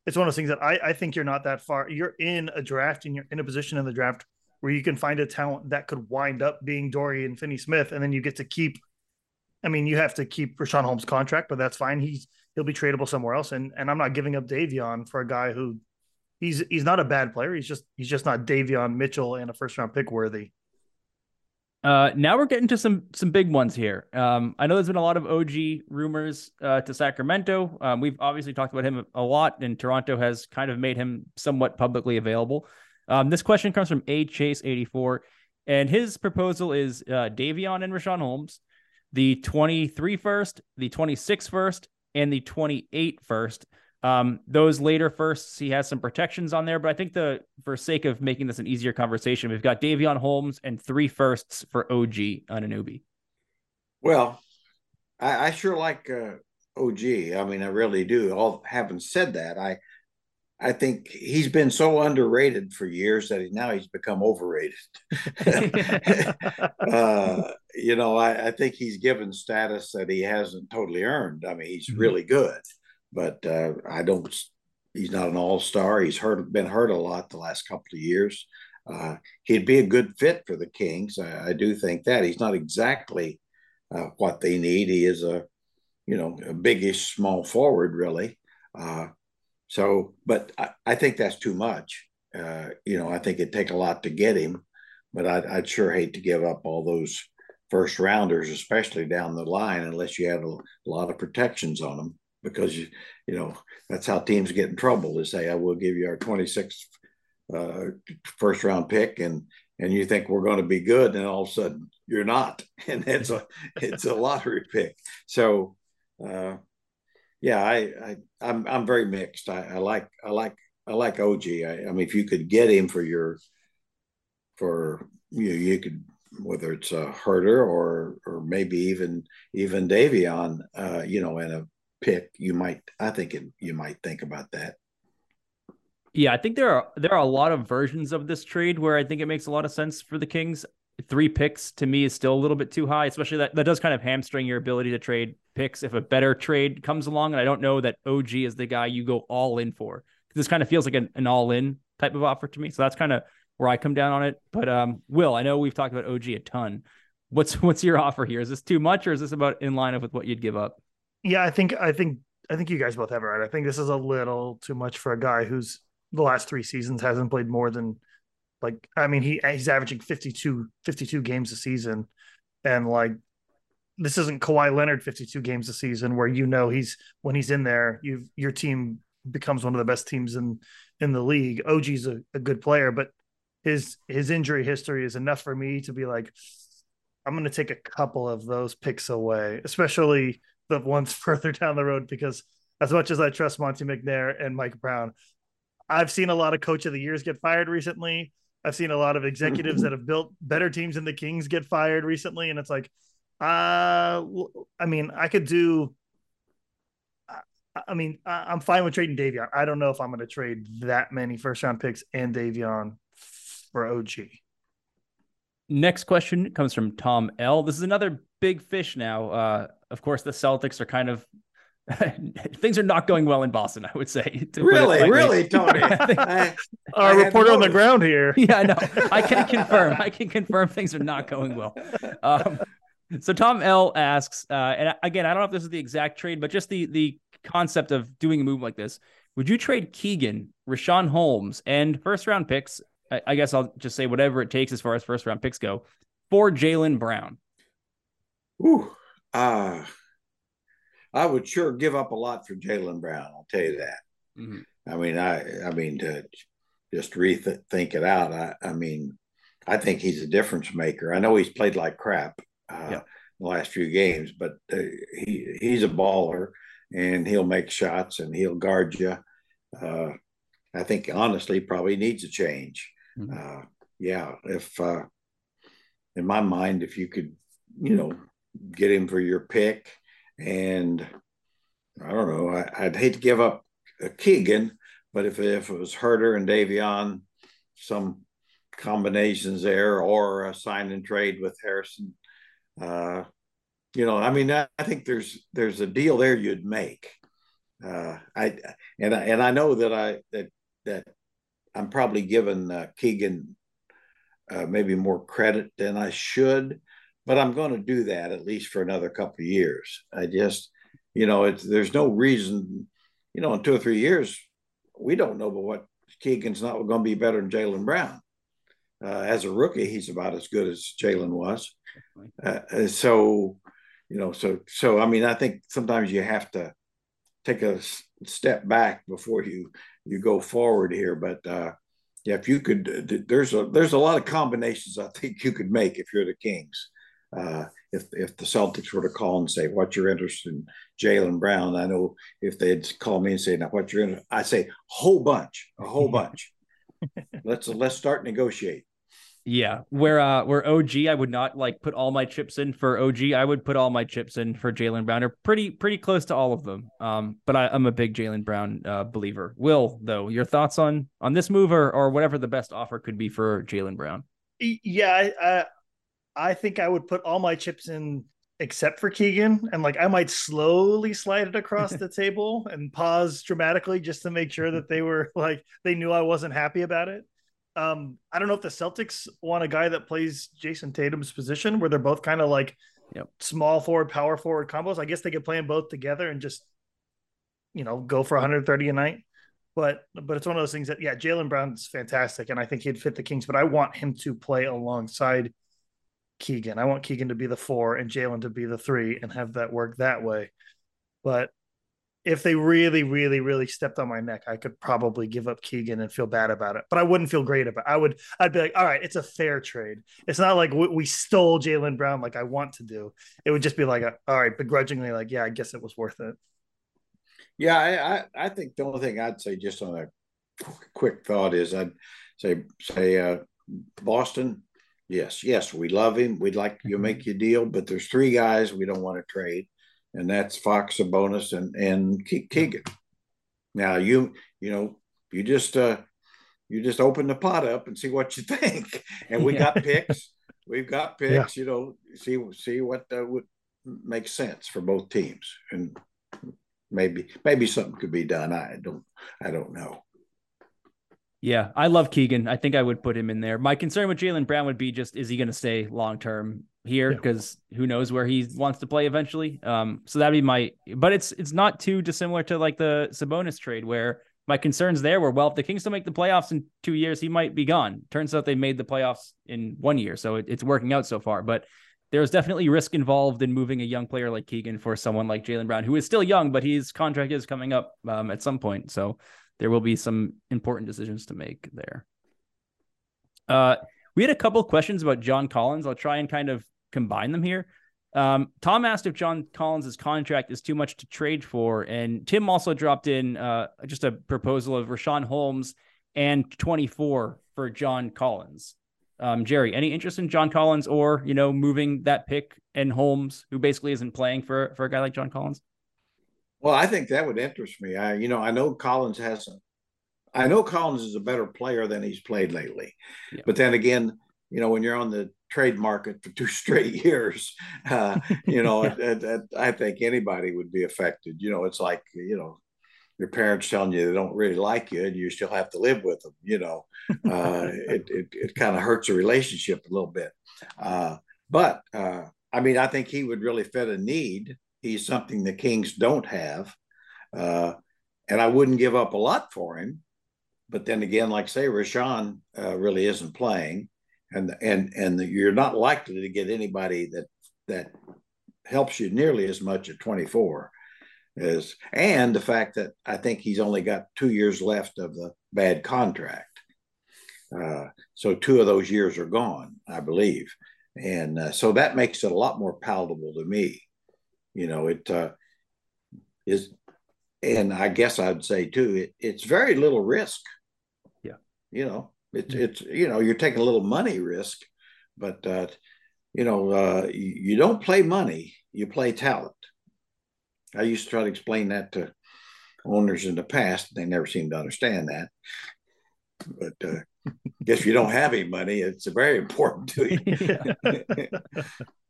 It's one of those things that I, I think you're not that far. You're in a draft and you're in a position in the draft where you can find a talent that could wind up being Dorian Finney Smith, and then you get to keep I mean, you have to keep Richaun Holmes' contract, but that's fine. He's he'll be tradable somewhere else, and and I'm not giving up Davion for a guy who he's he's not a bad player. He's just he's just not Davion Mitchell and a first round pick worthy. Uh, now we're getting to some some big ones here. Um, I know there's been a lot of OG rumors uh, to Sacramento. Um, we've obviously talked about him a lot, and Toronto has kind of made him somewhat publicly available. Um, this question comes from A Chase 84, and his proposal is uh, Davion and Richaun Holmes the 23 first, the 26 first, and the 28 first. Um, those later firsts, he has some protections on there, but I think the for sake of making this an easier conversation, we've got Davion Holmes and three firsts for OG on Anunoby. Well, I, I sure like uh, OG. I mean, I really do. All having said that, I I think he's been so underrated for years that he, now he's become overrated. uh, you know, I, I, think he's given status that he hasn't totally earned. I mean, he's mm-hmm. really good, but uh, I don't. He's not an all star. He's hurt, been hurt a lot the last couple of years. Uh, he'd be a good fit for the Kings. I, I do think that he's not exactly uh, what they need. He is a, you know, a biggish small forward, really. So, but I, I think that's too much. Uh, you know, I think it'd take a lot to get him, but I'd, I'd, sure hate to give up all those first rounders, especially down the line, unless you have a, a lot of protections on them, because you, you know, that's how teams get in trouble. To say, "I will give you our 26th uh, first round pick," and and you think we're going to be good, and all of a sudden you're not, and it's a it's a lottery pick. So. Uh, yeah, I, I I'm I'm very mixed. I, I like I like I like OG. I, I, mean, if you could get him for your for you, you could whether it's a Huerter or or maybe even even Davion, uh, you know, in a pick, you might I think it, you might think about that. Yeah, I think there are there are a lot of versions of this trade where I think it makes a lot of sense for the Kings three picks to me is still a little bit too high, especially that that does kind of hamstring your ability to trade picks if a better trade comes along. And I don't know that OG is the guy you go all in for. This kind of feels like an, an all in type of offer to me. So that's kind of where I come down on it. But um, Will, I know we've talked about OG a ton. What's what's your offer here? Is this too much or is this about in line with what you'd give up? Yeah, I think I think I think you guys both have it right. I think this is a little too much for a guy who's the last three seasons hasn't played more than like, I mean, he he's averaging 52, 52 games a season, and like, this isn't Kawhi Leonard 52 games a season where you know he's when he's in there, you your team becomes one of the best teams in in the league. OG's a, a good player, but his his injury history is enough for me to be like, I'm going to take a couple of those picks away, especially the ones further down the road, because as much as I trust Monte McNair and Mike Brown, I've seen a lot of coach of the years get fired recently. I've seen a lot of executives that have built better teams than the Kings get fired recently, and it's like, uh, I mean, I could do. I mean, I'm fine with trading Davion. I don't know if I'm going to trade that many first round picks and Davion for OG. Next question comes from Tom L. This is another big fish now. Uh, of course, the Celtics are kind of things are not going well in Boston, I would say. Really, really, Tony. Our reporter on the ground here. Yeah, I know. I can confirm. I can confirm things are not going well. Um, so Tom L asks, uh, and again, I don't know if this is the exact trade, but just the the concept of doing a move like this. Would you trade Keegan, Richaun Holmes, and first round picks? I, I guess I'll just say whatever it takes as far as first round picks go for Jaylen Brown. Ooh, ah. Uh I would sure give up a lot for Jaylen Brown. I'll tell you that. Mm-hmm. I mean, I I mean to just rethink it out. I I mean, I think he's a difference maker. I know he's played like crap uh, yeah. the last few games, but uh, he he's a baller and he'll make shots and he'll guard you. Uh, I think honestly, probably needs a change. Mm-hmm. Uh, yeah, if uh, in my mind, if you could, you know, get him for your pick and I don't know. I, would hate to give up Keegan, but if if it was Huerter and Davion, some combinations there, or a sign and trade with Harrison, uh, you know, I mean, I, I, think there's there's a deal there you'd make. Uh, I and I, and I know that I that that I'm probably giving uh, Keegan uh, maybe more credit than I should but I'm going to do that at least for another couple of years. I just, you know, it's there's no reason, you know, in two or three years, we don't know but what Keegan's not going to be better than Jaylen Brown. Uh, as a rookie, he's about as good as Jaylen was. Uh, so, you know, so so I mean, I think sometimes you have to take a step back before you you go forward here. But uh, yeah, if you could, there's a there's a lot of combinations I think you could make if you're the Kings uh, if if the Celtics were to call and say, "What's your interest in Jaylen Brown?" I know if they'd call me and say, "Now, what's your interest?" I say, "Whole bunch, a whole bunch. let's let's start negotiate." Yeah, where uh where OG, I would not like put all my chips in for OG. I would put all my chips in for Jaylen Brown. Or pretty pretty close to all of them. Um, but I, am a big Jaylen Brown uh, believer. Will though, your thoughts on on this move or or whatever the best offer could be for Jaylen Brown? Yeah, I, I I think I would put all my chips in except for Keegan, and like I might slowly slide it across the table and pause dramatically just to make sure that they were like they knew I wasn't happy about it. Um, I don't know if the Celtics want a guy that plays Jayson Tatum's position where they're both kind of like yep. small forward, power forward combos. I guess they could play them both together and just, you know, go for 130 a night. But but it's one of those things that yeah, Jaylen Brown's fantastic, and I think he'd fit the Kings. But I want him to play alongside Keegan. I want Keegan to be the four and Jaylen to be the three, and have that work that way. But if they really, really, really stepped on my neck, I could probably give up Keegan and feel bad about it. But I wouldn't feel great about. it. I would. I'd be like, all right, it's a fair trade. It's not like we stole Jaylen Brown like I want to do. It would just be like, a, all right, begrudgingly, like, yeah, I guess it was worth it. Yeah, I, I, I think the only thing I'd say, just on a quick thought, is I'd say say uh, Boston. Yes, yes, we love him. We'd like you make mm-hmm. your deal, but there's three guys we don't want to trade and that's Fox, Sabonis, and and Keegan. Now you you know you just uh you just open the pot up and see what you think, and we yeah. got picks. We've got picks. Yeah. You know, see see what uh, would make sense for both teams, and maybe maybe something could be done. I don't I don't know. Yeah, I love Keegan. I think I would put him in there. My concern with Jaylen Brown would be just is he going to stay long term here because yeah. who knows where he wants to play eventually. Um, so that'd be my. But it's it's not too dissimilar to like the Sabonis trade where my concerns there were well if the Kings don't make the playoffs in two years he might be gone. Turns out they made the playoffs in one year, so it, it's working out so far. But there's definitely risk involved in moving a young player like Keegan for someone like Jaylen Brown, who is still young, but his contract is coming up um, at some point. So there will be some important decisions to make there. Uh, we had a couple questions about John Collins. I'll try and kind of combine them here. Um, Tom asked if John Collins' contract is too much to trade for, and Tim also dropped in uh, just a proposal of Richaun Holmes and 24 for John Collins. Um, Jerry, any interest in John Collins or you know moving that pick and Holmes, who basically isn't playing for for a guy like John Collins? Well, I think that would interest me. I, you know, I know Collins hasn't. I know Collins is a better player than he's played lately, yeah. but then again, you know, when you're on the trade market for two straight years, uh, you know, it, it, it, I think anybody would be affected. You know, it's like you know, your parents telling you they don't really like you, and you still have to live with them. You know, uh, it it, it kind of hurts a relationship a little bit. Uh, but uh, I mean, I think he would really fit a need He's something the Kings don't have. Uh, and I wouldn't give up a lot for him. But then again, like say, Richaun uh, really isn't playing, and and and the, you're not likely to get anybody that that helps you nearly as much at 24 as and the fact that I think he's only got two years left of the bad contract. Uh, so two of those years are gone, I believe, and uh, so that makes it a lot more palatable to me. You know, it uh, is, and I guess I'd say too, it, it's very little risk. Yeah. You know, it's it's you know you're taking a little money risk, but uh, you know uh, you, don't play money, you play talent. I used to try to explain that to owners in the past. They never seem to understand that. But uh, if you don't have any money, it's very important to you.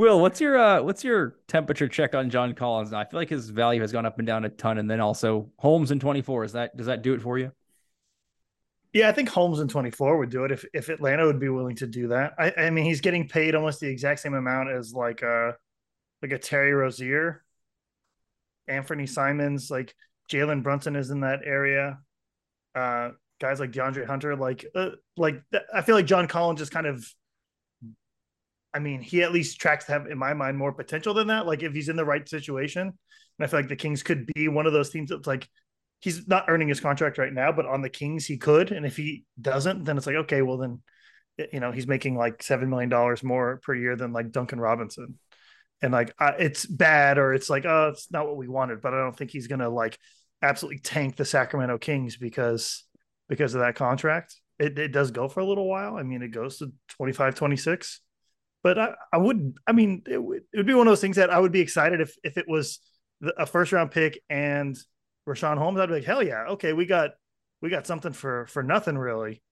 Will, what's your uh what's your temperature check on John Collins? I feel like his value has gone up and down a ton, and then also Holmes in 24. Is that does that do it for you? Yeah, I think Holmes in 24 would do it if if Atlanta would be willing to do that. I, I mean, he's getting paid almost the exact same amount as like a uh, like a Terry Rozier, Anthony Simons, like Jalen Brunson is in that area. Uh, guys like DeAndre Hunter, like uh, like I feel like John Collins just kind of I mean, he at least tracks to have, in my mind, more potential than that. Like if he's in the right situation, and I feel like the Kings could be one of those teams that's like he's not earning his contract right now, but on the Kings he could, and if he doesn't, then it's like okay, well then, you know, he's making like seven million dollars more per year than like Duncan Robinson, and like uh, it's bad or it's like oh, it's not what we wanted, but I don't think he's gonna like absolutely tank the Sacramento Kings because because of that contract. it, it does go for a little while. I mean, it goes to 25, 26. But I, I would, I mean, it, would, it would be one of those things that I would be excited if if it was a first round pick and Richaun Holmes. I'd be like, hell yeah, okay, we got we got something for for nothing really.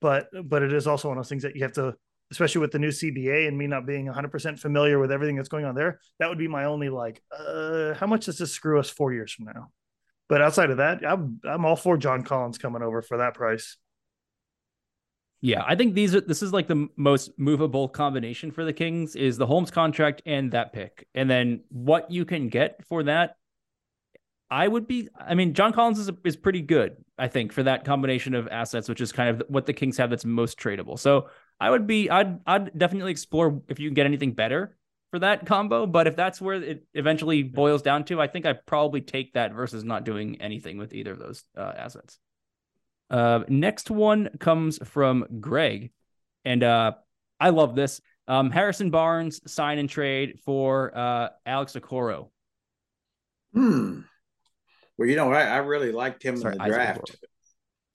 But but it is also one of those things that you have to, especially with the new CBA and me not being 100 percent familiar with everything that's going on there. That would be my only like, uh, how much does this screw us four years from now? But outside of that, I'm I'm all for John Collins coming over for that price. Yeah, I think these are this is like the most movable combination for the Kings is the Holmes contract and that pick. And then what you can get for that I would be I mean John Collins is is pretty good, I think, for that combination of assets which is kind of what the Kings have that's most tradable. So, I would be I'd I'd definitely explore if you can get anything better for that combo, but if that's where it eventually boils down to, I think I probably take that versus not doing anything with either of those uh, assets. Uh, next one comes from Greg, and uh, I love this. Um, Harrison Barnes sign and trade for uh, Alex Okoro. Hmm. Well, you know, I, I really liked him Sorry, in the Isaac draft. Okoro.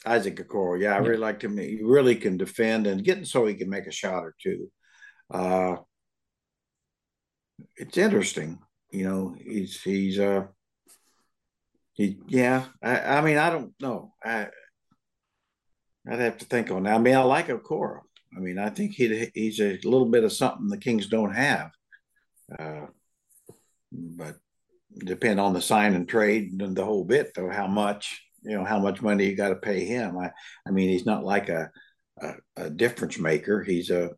Isaac Okoro. Yeah, I yeah. really liked him. He really can defend and getting so he can make a shot or two. Uh, it's interesting. You know, he's he's uh he yeah. I, I mean, I don't know. I I'd have to think on that. I mean, I like Okoro. I mean, I think he he's a little bit of something the Kings don't have. Uh, but depend on the sign and trade and the whole bit, though. How much you know? How much money you got to pay him? I I mean, he's not like a, a, a difference maker. He's a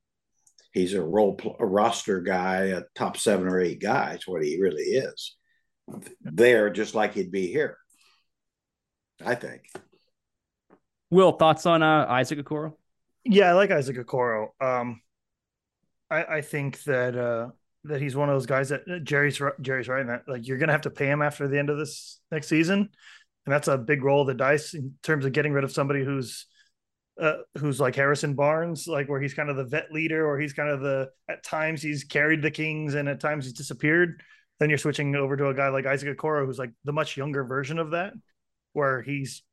he's a role a roster guy, a top seven or eight guy. Is what he really is. There, just like he'd be here. I think. Will thoughts on uh, Isaac Okoro? Yeah, I like Isaac Okoro. Um, I, I think that uh, that he's one of those guys that uh, Jerry's Jerry's right in that like you're gonna have to pay him after the end of this next season, and that's a big roll of the dice in terms of getting rid of somebody who's uh, who's like Harrison Barnes, like where he's kind of the vet leader, or he's kind of the at times he's carried the Kings and at times he's disappeared. Then you're switching over to a guy like Isaac Okoro, who's like the much younger version of that, where he's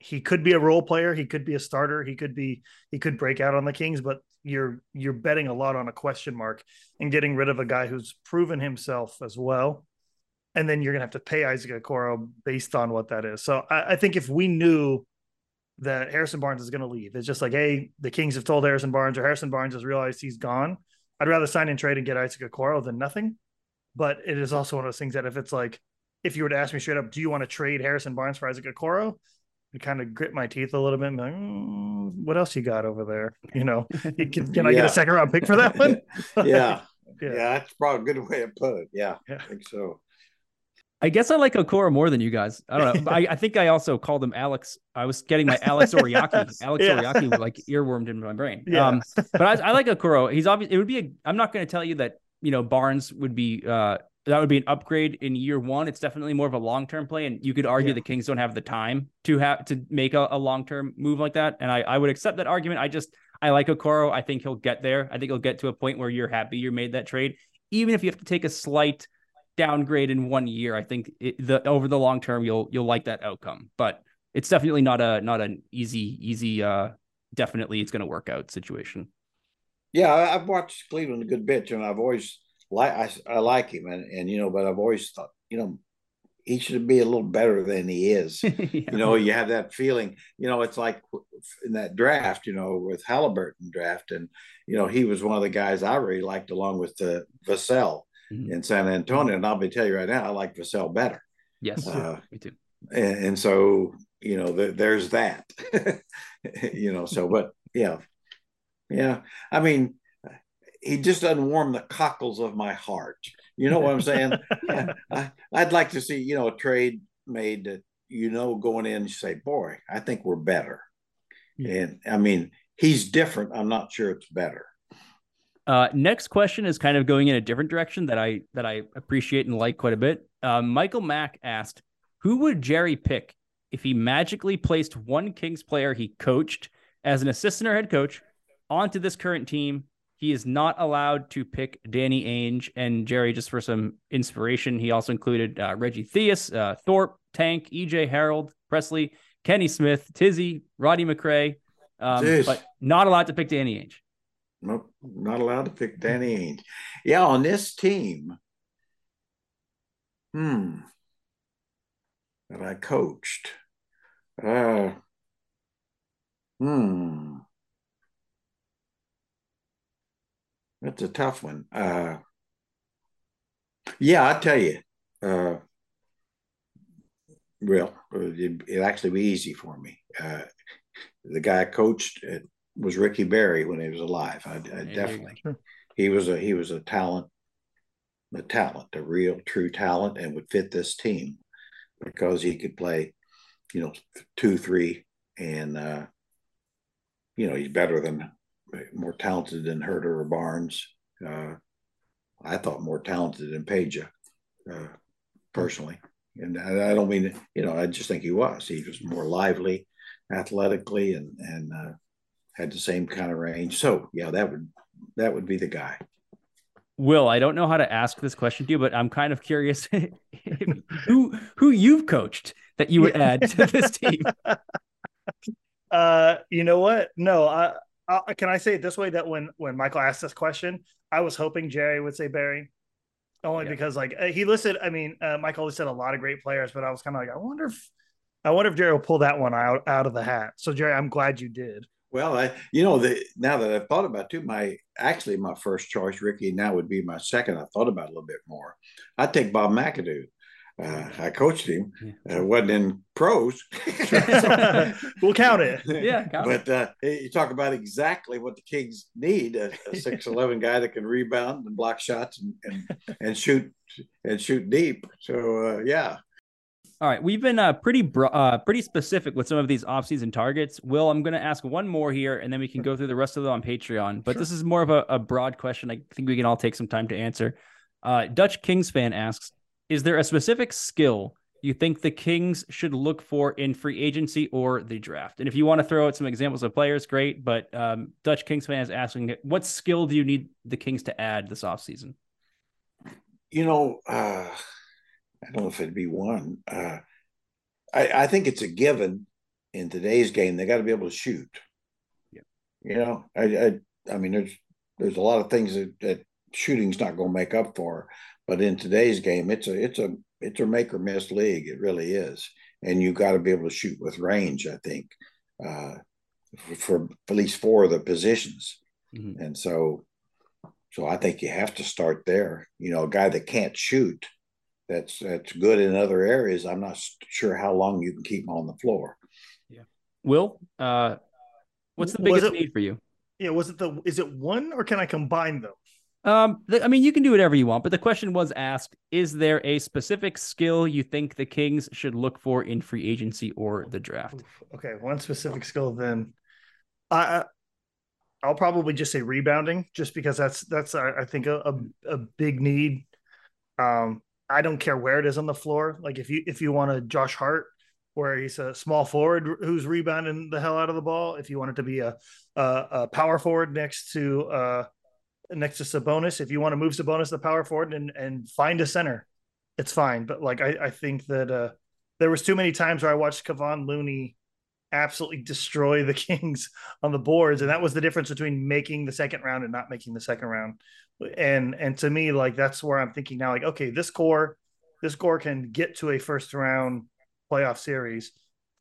he could be a role player, he could be a starter, he could be he could break out on the Kings, but you're you're betting a lot on a question mark and getting rid of a guy who's proven himself as well. And then you're gonna have to pay Isaac Okoro based on what that is. So I, I think if we knew that Harrison Barnes is to leave. It's just like, hey, the Kings have told Harrison Barnes, or Harrison Barnes has realized he's gone. I'd rather sign and trade and get Isaac Okoro than nothing. But it is also one of those things that if it's like, if you were to ask me straight up, do you want to trade Harrison Barnes for Isaac Okoro? I kind of grit my teeth a little bit. like, mm, what else you got over there? You know, can, can I get a second round pick for that one? yeah. yeah. yeah, that's probably a good way to put it. Yeah, yeah. I think so. I guess I like Okoro more than you guys. I don't know. I, I, think I also called him Alex. I was getting my Alex Oriakhi. Alex yeah. Oriakhi like earwormed into my brain. Yeah. Um, but I, I like Okoro. He's obvious. It would be. A, I'm not going to tell you that you know Barnes would be. Uh, that would be an upgrade in year one. It's definitely more of a long term play, and you could argue yeah. the Kings don't have the time to have to make a, a long term move like that. And I, I would accept that argument. I just I like Okoro. I think he'll get there. I think he'll get to a point where you're happy you made that trade, even if you have to take a slight downgrade in one year, I think it, the over the long term you'll you'll like that outcome. But it's definitely not a not an easy easy uh definitely it's going to work out situation. Yeah, I've watched Cleveland a good bit, and I've always like I, I like him, and and you know, but I've always thought you know he should be a little better than he is. yeah. You know, you have that feeling. You know, it's like in that draft, you know, with Halliburton draft, and you know, he was one of the guys I really liked, along with the Vassell mm-hmm. in San Antonio. And I'll be tell you right now, I like Vassell better. Yes, uh, me too. And, and, so you know, the, there's that. you know, so but yeah, yeah. I mean, he just doesn't warm the cockles of my heart. You know what I'm saying? yeah, I, would like to see you know a trade made that you know going in and say, boy, I think we're better. Yeah. And I mean, he's different. I'm not sure it's better. Uh, next question is kind of going in a different direction that I that I appreciate and like quite a bit. Uh, Michael Mack asked, "Who would Jerry pick if he magically placed one Kings player he coached as an assistant or head coach onto this current team? He is not allowed to pick Danny Ainge and Jerry just for some inspiration. He also included uh, Reggie Theus, uh, Thorpe, Tank, EJ Harold, Pressley, Kenny Smith, Tizzy, Roddy McCray, Um, but not allowed to pick Danny Ainge. Nope, not allowed to pick Danny Ainge. Yeah, on this team, hmm, that I coached. Uh, hmm. That's a tough one. Uh, yeah, I tell you, uh, well, it, it actually be easy for me. Uh, the guy I coached was Ricky Berry when he was alive. I, I definitely, he was a he was a talent, a talent, a real true talent, and would fit this team because he could play, you know, two, three, and uh, you know he's better than more talented than Huerter or Barnes. Uh, I thought more talented than Peja, uh, personally. And I, I, don't mean, you know, I just think he was. He was more lively, athletically, and and uh, had the same kind of range. So yeah, that would that would be the guy. Will, I don't know how to ask this question to you, but I'm kind of curious who who you've coached that you would add to this team. Uh, you know what? No, I, I, can I say it this way that when when Michael asked this question, I was hoping Jerry would say Berry, only yeah. because like uh, he listed. I mean, uh, Michael listed a lot of great players, but I was kind of like, I wonder if I wonder if Jerry will pull that one out out of the hat. So Jerry, I'm glad you did. Well, I you know the now that I've thought about it too, my actually my first choice, Ricky, now would be my second. I thought about it a little bit more. I'd take Bob McAdoo. Uh, I coached him. Uh, wasn't in pros. we'll count it. Yeah, count but uh, you talk about exactly what the Kings need: a, six eleven guy that can rebound and block shots and and, and shoot and shoot deep. So uh, yeah, all right, we've been uh, pretty bro- uh, pretty specific with some of these offseason targets. Will, I'm going to ask one more here, and then we can go through the rest of them on Patreon. But sure. this is more of a, a, broad question. I think we can all take some time to answer. Uh, Dutch Kings fan asks: Is there a specific skill you think the Kings should look for in free agency or the draft? And if you want to throw out some examples of players, great. But um, Dutch Kings fan is asking: What skill do you need the Kings to add this offseason? You know uh, I don't know if it'd be one. Uh, I, I think it's a given in today's game. They got to be able to shoot. Yeah. You know, I, I, I mean, there's there's a lot of things that, that shooting's not going to make up for, but in today's game, it's a it's a it's a make or miss league. It really is, and you got to be able to shoot with range. I think uh, for, for at least four of the positions, mm-hmm. and so so I think you have to start there. You know, a guy that can't shoot that's that's good in other areas. I'm not sure how long you can keep them on the floor. Yeah. Will, uh, what's the biggest it, need for you? Yeah, was it the is it one or can I combine them? Um, I mean, you can do whatever you want, but the question was asked: Is there a specific skill you think the Kings should look for in free agency or the draft? Okay, one specific skill. Then, I, I'll probably just say rebounding, just because that's that's I think a, a, a big need. Um, I don't care where it is on the floor. Like if you if you want a Josh Hart where he's a small forward who's rebounding the hell out of the ball, if you want it to be a a, a power forward next to uh next to Sabonis, if you want to move Sabonis to the power forward and and find a center, it's fine. But like I I think that uh there was too many times where I watched Kevon Looney absolutely destroy the Kings on the boards, and that was the difference between making the second round and not making the second round and and to me like that's where i'm thinking now like okay this core this core can get to a first round playoff series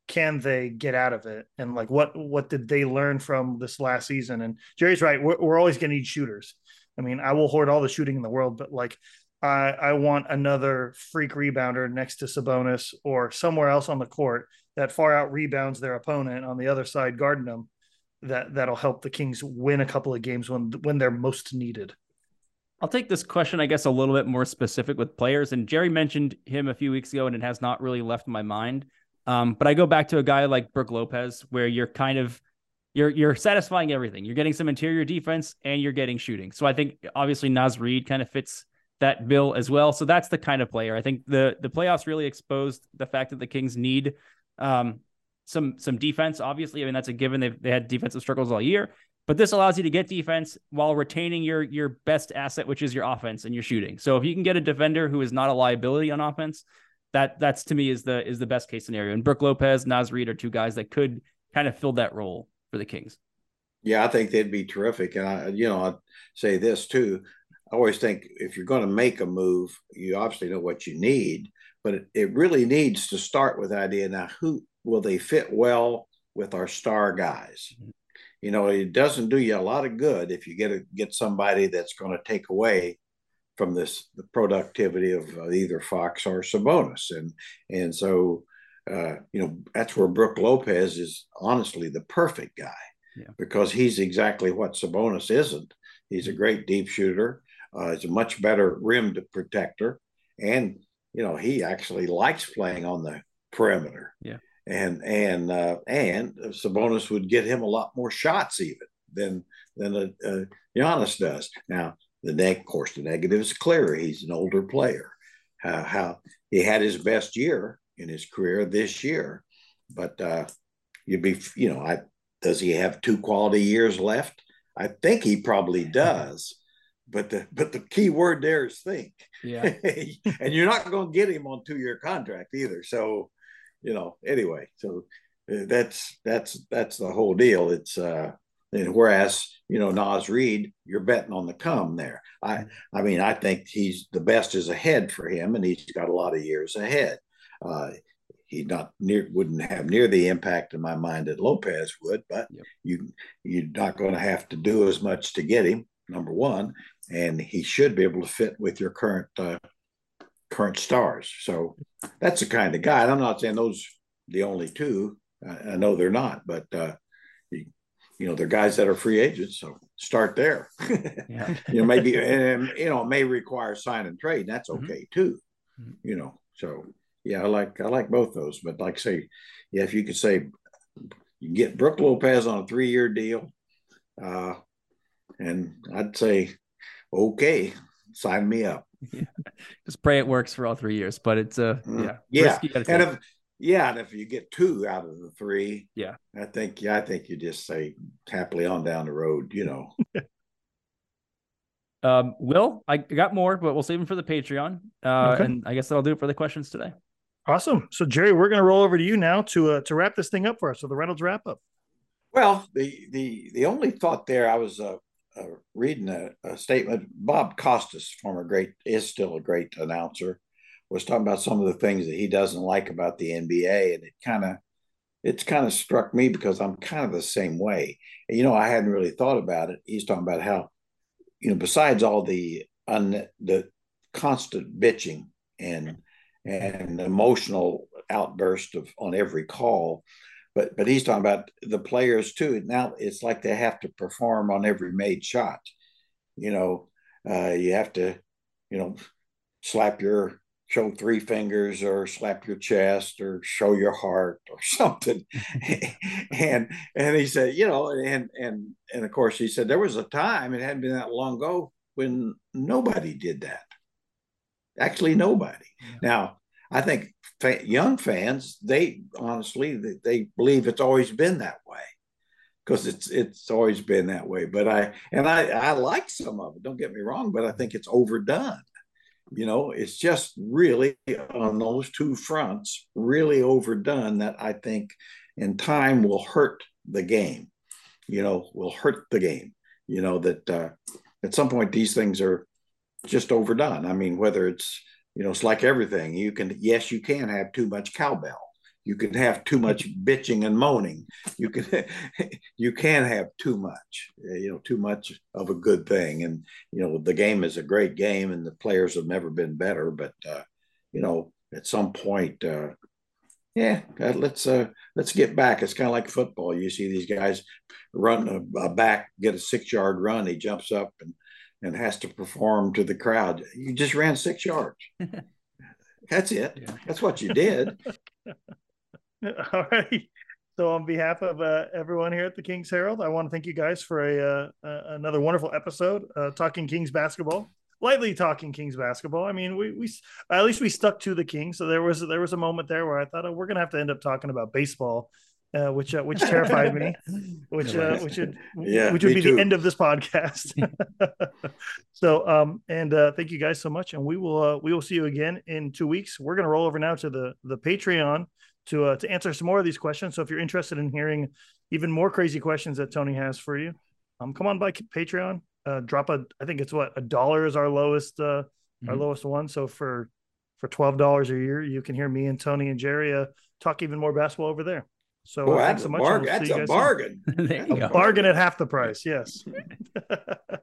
can they get out of it and like what what did they learn from this last season and jerry's right we're, we're always going to need shooters i mean i will hoard all the shooting in the world but like i i want another freak rebounder next to sabonis or somewhere else on the court that far out rebounds their opponent on the other side guarding them that that'll help the kings win a couple of games when when they're most needed I'll take this question, I guess, a little bit more specific with players. And Jerry mentioned him a few weeks ago, and it has not really left my mind. Um, but I go back to a guy like Brook Lopez, where you're kind of you're you're satisfying everything. You're getting some interior defense and you're getting shooting. So I think obviously Naz Reid kind of fits that bill as well. So that's the kind of player. I think the the playoffs really exposed the fact that the Kings need um, some some defense. Obviously, I mean that's a given. They've they had defensive struggles all year, but this allows you to get defense while retaining your your best asset, which is your offense and your shooting. So if you can get a defender who is not a liability on offense, that that's to me is the is the best case scenario. And Brook Lopez, Naz Reid are two guys that could kind of fill that role. for the Kings. Yeah, I think they'd be terrific. And I, you know, I'd say this too. I always think if you're going to make a move, you obviously know what you need, but it, it really needs to start with the idea now who will they fit well with our star guys? Mm-hmm. You know, it doesn't do you a lot of good if you get a, get somebody that's going to take away from this the productivity of uh, either Fox or Sabonis, and and so uh, you know that's where Brook Lopez is honestly the perfect guy yeah. because he's exactly what Sabonis isn't. He's a great deep shooter. Uh, he's a much better rim protector, and you know he actually likes playing on the perimeter. Yeah, and and uh, and Sabonis would get him a lot more shots even than than a, a Giannis does. Now the neg- of course the negative is clear. He's an older player. How, how he had his best year in his career this year, but uh, you'd be you know I does he have two quality years left? I think he probably does. But the but the key word there is think. Yeah. and you're not going to get him on two year contract either. So, you know, anyway, so uh, that's that's that's the whole deal. It's uh and whereas you know Naz Reid, you're betting on the come there. I mm-hmm. I mean I think he's the best is ahead for him, and he's got a lot of years ahead. Uh, he not near wouldn't have near the impact in my mind that Lopez would, but yep. you you're not going to have to do as much to get him. Number one, and he should be able to fit with your current uh, current stars. So that's the kind of guy. And I'm not saying those the only two. I, I know they're not, but uh, you, know they're guys that are free agents. So start there. yeah. you know maybe and you know it may require sign and trade. And that's mm-hmm. okay mm-hmm. too. You know so yeah, I like I like both those. But like say, yeah, if you could say you get Brook Lopez on a three year deal, uh, and I'd say, okay, sign me up. Yeah. Just pray it works for all three years. But it's uh mm-hmm. yeah yeah and if yeah, and if you get two out of the three, yeah, I think yeah, I think you just say happily on down the road, you know. um, Will, I got more, but we'll save them for the Patreon. Uh, okay. and I guess that'll do it for the questions today. Awesome. So Jerry, we're going to roll over to you now to uh, to wrap this thing up for us. So the Reynolds wrap up. Well, the the the only thought there, I was uh, uh, reading a, a, statement. Bob Costas, former great, is still a great announcer, was talking about some of the things that he doesn't like about the NBA, and it kind of it's kind of struck me because I'm kind of the same way. And, you know, I hadn't really thought about it. He's talking about how, you know, besides all the un, the constant bitching and and emotional outburst of on every call. But but he's talking about the players too. Now it's like they have to perform on every made shot. You know, uh, you have to, you know, slap your show three fingers or slap your chest or show your heart or something and and he said you know and and and of course he said there was a time it hadn't been that long ago when nobody did that actually nobody. Yeah. Now, I think fa- young fans, they honestly they, they, believe it's always been that way because it's it's always been that way. But I and I I like some of it. Don't get me wrong, but I think it's overdone. You know, it's just really on those two fronts, really overdone. That I think in time will hurt the game. You know, will hurt the game. You know that uh, at some point these things are just overdone. I mean, whether it's you know, it's like everything. You can yes, you can have too much cowbell. You can have too much bitching and moaning. You can you can have too much. You know, too much of a good thing. And you know, the game is a great game, and the players have never been better. But uh, you know, at some point. Uh, yeah, let's uh, let's get back. It's kind of like football. You see these guys run a, a back, get a six yard run. He jumps up and and has to perform to the crowd. You just ran six yards. That's it. Yeah. That's what you did. All right. So, on behalf of uh, everyone here at the Kings Herald, I want to thank you guys for a uh, uh, another wonderful episode uh, talking Kings basketball. Lightly talking Kings basketball. I mean, we we at least we stuck to the Kings. So there was there was a moment there where I thought, oh, we're gonna have to end up talking about baseball uh, which uh, which terrified me, which uh, which would yeah, which would be too. the end of this podcast. so um and uh, thank you guys so much, and we will uh, we will see you again in two weeks. We're gonna roll over now to the the Patreon to uh, to answer some more of these questions. So if you're interested in hearing even more crazy questions that Tony has for you, um, come on by Patreon. Uh, drop a, I think it's what a dollar is our lowest, uh, mm-hmm. our lowest one. So for for twelve dollars a year, you can hear me and Tony and Jerry uh, talk even more basketball over there. So oh, thanks so much. Bar- we'll that's a bargain. a bargain at half the price. Yes.